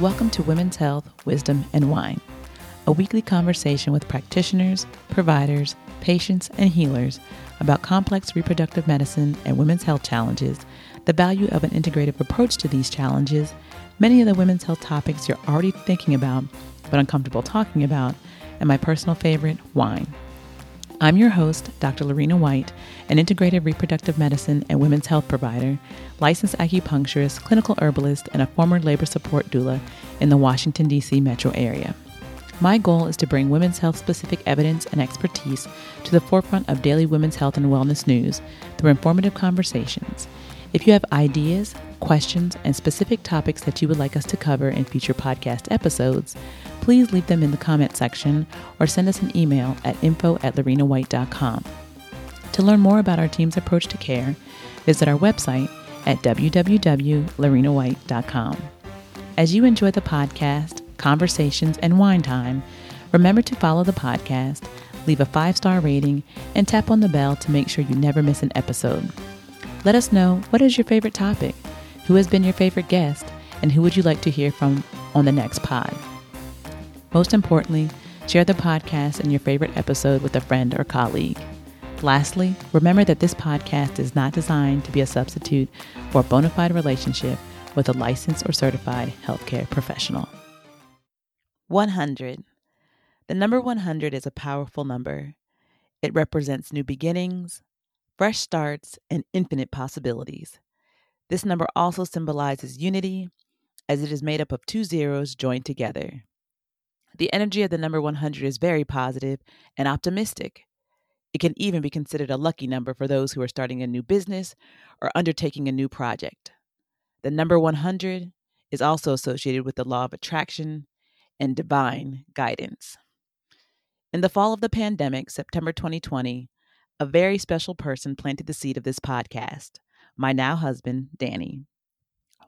Welcome to Women's Health, Wisdom, and Wine, a weekly conversation with practitioners, providers, patients, and healers about complex reproductive medicine and women's health challenges, the value of an integrative approach to these challenges, many of the women's health topics you're already thinking about but uncomfortable talking about, and my personal favorite, wine. I'm your host, Dr. Lauren A. White, an integrative reproductive medicine and women's health provider, licensed acupuncturist, clinical herbalist, and a former labor support doula in the Washington, D.C. metro area. My goal is to bring women's health specific evidence and expertise to the forefront of daily women's health and wellness news through informative conversations. If you have ideas, questions, and specific topics that you would like us to cover in future podcast episodes, please leave them in the comment section or send us an email at info at laurenawhite.com. To learn more about our team's approach to care, visit our website at www.laurenawhite.com. As you enjoy the podcast, conversations, and wine time, remember to follow the podcast, leave a five star rating, and tap on the bell to make sure you never miss an episode. Let us know what is your favorite topic, who has been your favorite guest, and who would you like to hear from on the next pod. Most importantly, share the podcast and your favorite episode with a friend or colleague. Lastly, remember that this podcast is not designed to be a substitute for a bona fide relationship with a licensed or certified healthcare professional. 100. The number 100 is a powerful number. It represents new beginnings, fresh starts, and infinite possibilities. This number also symbolizes unity, as it is made up of two zeros joined together. The energy of the number 100 is very positive and optimistic. It can even be considered a lucky number for those who are starting a new business or undertaking a new project. The number 100 is also associated with the law of attraction and divine guidance. In the fall of the pandemic, September 2020, a very special person planted the seed of this podcast, my now husband, Danny.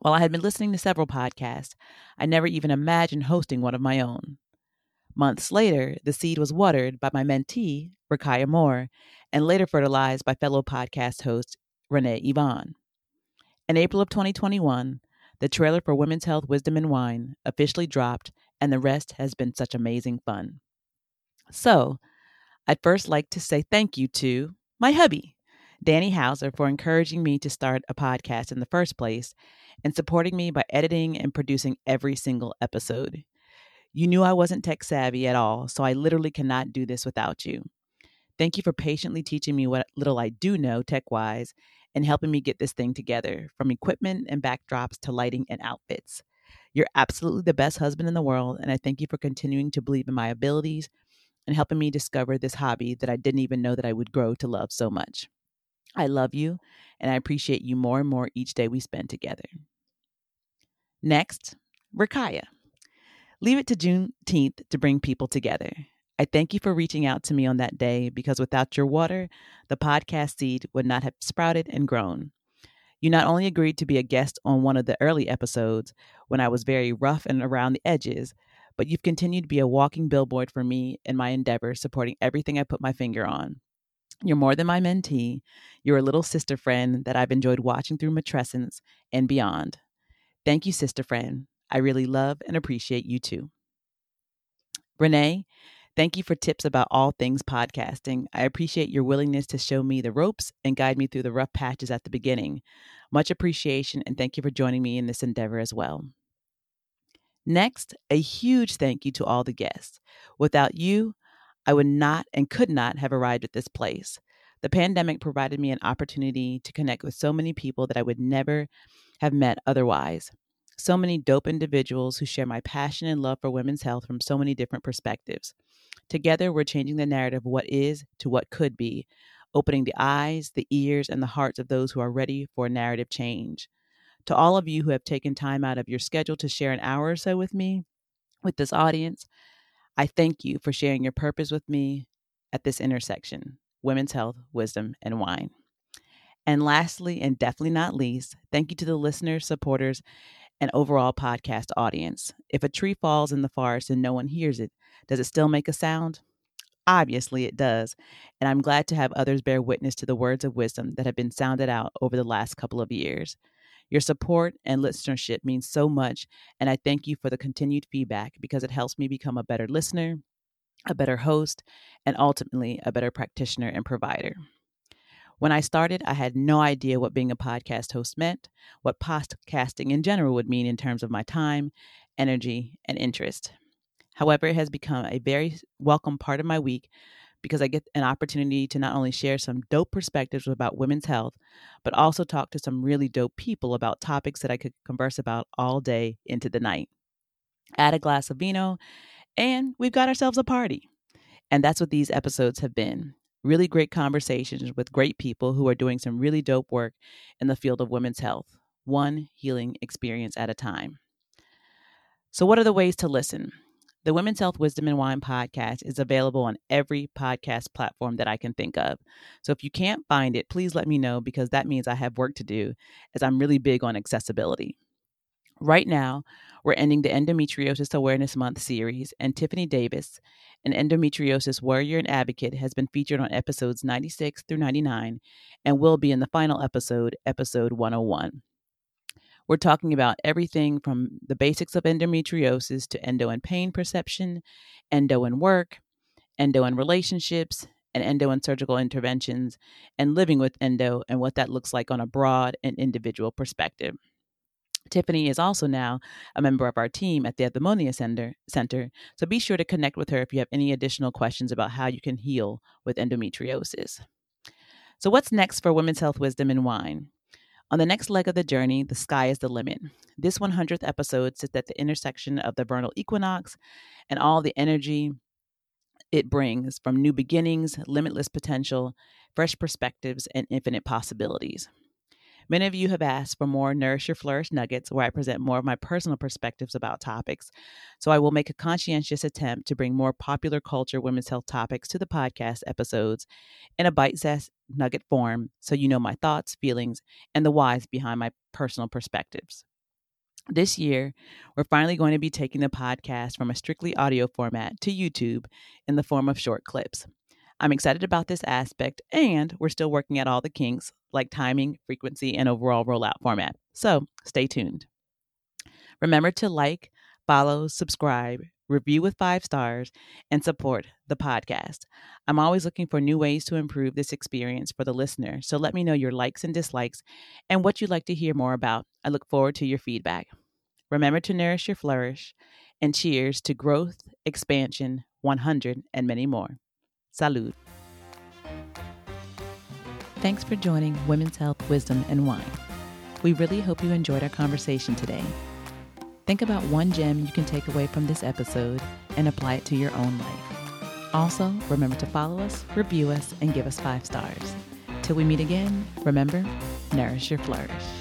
While I had been listening to several podcasts, I never even imagined hosting one of my own. Months later, the seed was watered by my mentee, Rakiya Moore, and later fertilized by fellow podcast host Renee Yvonne. In April of 2021, the trailer for Women's Health, Wisdom, and Wine officially dropped, and the rest has been such amazing fun. So, I'd first like to say thank you to my hubby, Danny Hauser, for encouraging me to start a podcast in the first place and supporting me by editing and producing every single episode. You knew I wasn't tech savvy at all, so I literally cannot do this without you. Thank you for patiently teaching me what little I do know tech wise and helping me get this thing together from equipment and backdrops to lighting and outfits. You're absolutely the best husband in the world, and I thank you for continuing to believe in my abilities and helping me discover this hobby that I didn't even know that I would grow to love so much. I love you, and I appreciate you more and more each day we spend together. Next, Rakiya. Leave it to Juneteenth to bring people together. I thank you for reaching out to me on that day because without your water, the podcast seed would not have sprouted and grown. You not only agreed to be a guest on one of the early episodes when I was very rough and around the edges, but you've continued to be a walking billboard for me in my endeavors, supporting everything I put my finger on. You're more than my mentee. You're a little sister friend that I've enjoyed watching through matrescence and beyond. Thank you, sister friend. I really love and appreciate you too. Renee, thank you for tips about all things podcasting. I appreciate your willingness to show me the ropes and guide me through the rough patches at the beginning. Much appreciation and thank you for joining me in this endeavor as well. Next, a huge thank you to all the guests. Without you, I would not and could not have arrived at this place. The pandemic provided me an opportunity to connect with so many people that I would never have met otherwise so many dope individuals who share my passion and love for women's health from so many different perspectives. Together, we're changing the narrative of what is to what could be, opening the eyes, the ears, and the hearts of those who are ready for narrative change. To all of you who have taken time out of your schedule to share an hour or so with me, with this audience, I thank you for sharing your purpose with me at this intersection women's health, wisdom, and wine. And lastly, and definitely not least, thank you to the listeners, supporters, and overall podcast audience. If a tree falls in the forest and no one hears it, does it still make a sound? Obviously, it does. And I'm glad to have others bear witness to the words of wisdom that have been sounded out over the last couple of years. Your support and listenership means so much, and I thank you for the continued feedback because it helps me become a better listener, a better host, and ultimately a better practitioner and provider. When I started, I had no idea what being a podcast host meant, what podcasting in general would mean in terms of my time, energy, and interest. However, it has become a very welcome part of my week because I get an opportunity to not only share some dope perspectives about women's health, but also talk to some really dope people about topics that I could converse about all day into the night. Add a glass of vino, and we've got ourselves a party. And that's what these episodes have been really great conversations with great people who are doing some really dope work in the field of women's health, one healing experience at a time. So, what are the ways to listen? The Women's Health Wisdom and Wine podcast is available on every podcast platform that I can think of. So if you can't find it, please let me know because that means I have work to do as I'm really big on accessibility. Right now, we're ending the Endometriosis Awareness Month series, and Tiffany Davis, an endometriosis warrior and advocate, has been featured on episodes 96 through 99 and will be in the final episode, episode 101. We're talking about everything from the basics of endometriosis to endo and pain perception, endo and work, endo and relationships, and endo and surgical interventions, and living with endo and what that looks like on a broad and individual perspective. Tiffany is also now a member of our team at the Eudaimonia Center, Center, so be sure to connect with her if you have any additional questions about how you can heal with endometriosis. So, what's next for Women's Health Wisdom and Wine? On the next leg of the journey, the sky is the limit. This 100th episode sits at the intersection of the vernal equinox and all the energy it brings from new beginnings, limitless potential, fresh perspectives, and infinite possibilities. Many of you have asked for more Nourish Your Flourish nuggets where I present more of my personal perspectives about topics. So I will make a conscientious attempt to bring more popular culture women's health topics to the podcast episodes in a bite sized nugget form so you know my thoughts, feelings, and the whys behind my personal perspectives. This year, we're finally going to be taking the podcast from a strictly audio format to YouTube in the form of short clips. I'm excited about this aspect, and we're still working out all the kinks like timing, frequency, and overall rollout format. So stay tuned. Remember to like, follow, subscribe, review with five stars, and support the podcast. I'm always looking for new ways to improve this experience for the listener, so let me know your likes and dislikes and what you'd like to hear more about. I look forward to your feedback. Remember to nourish your flourish, and cheers to growth, expansion, 100, and many more. Salud. Thanks for joining Women's Health, Wisdom, and Wine. We really hope you enjoyed our conversation today. Think about one gem you can take away from this episode and apply it to your own life. Also, remember to follow us, review us, and give us five stars. Till we meet again, remember, nourish your flourish.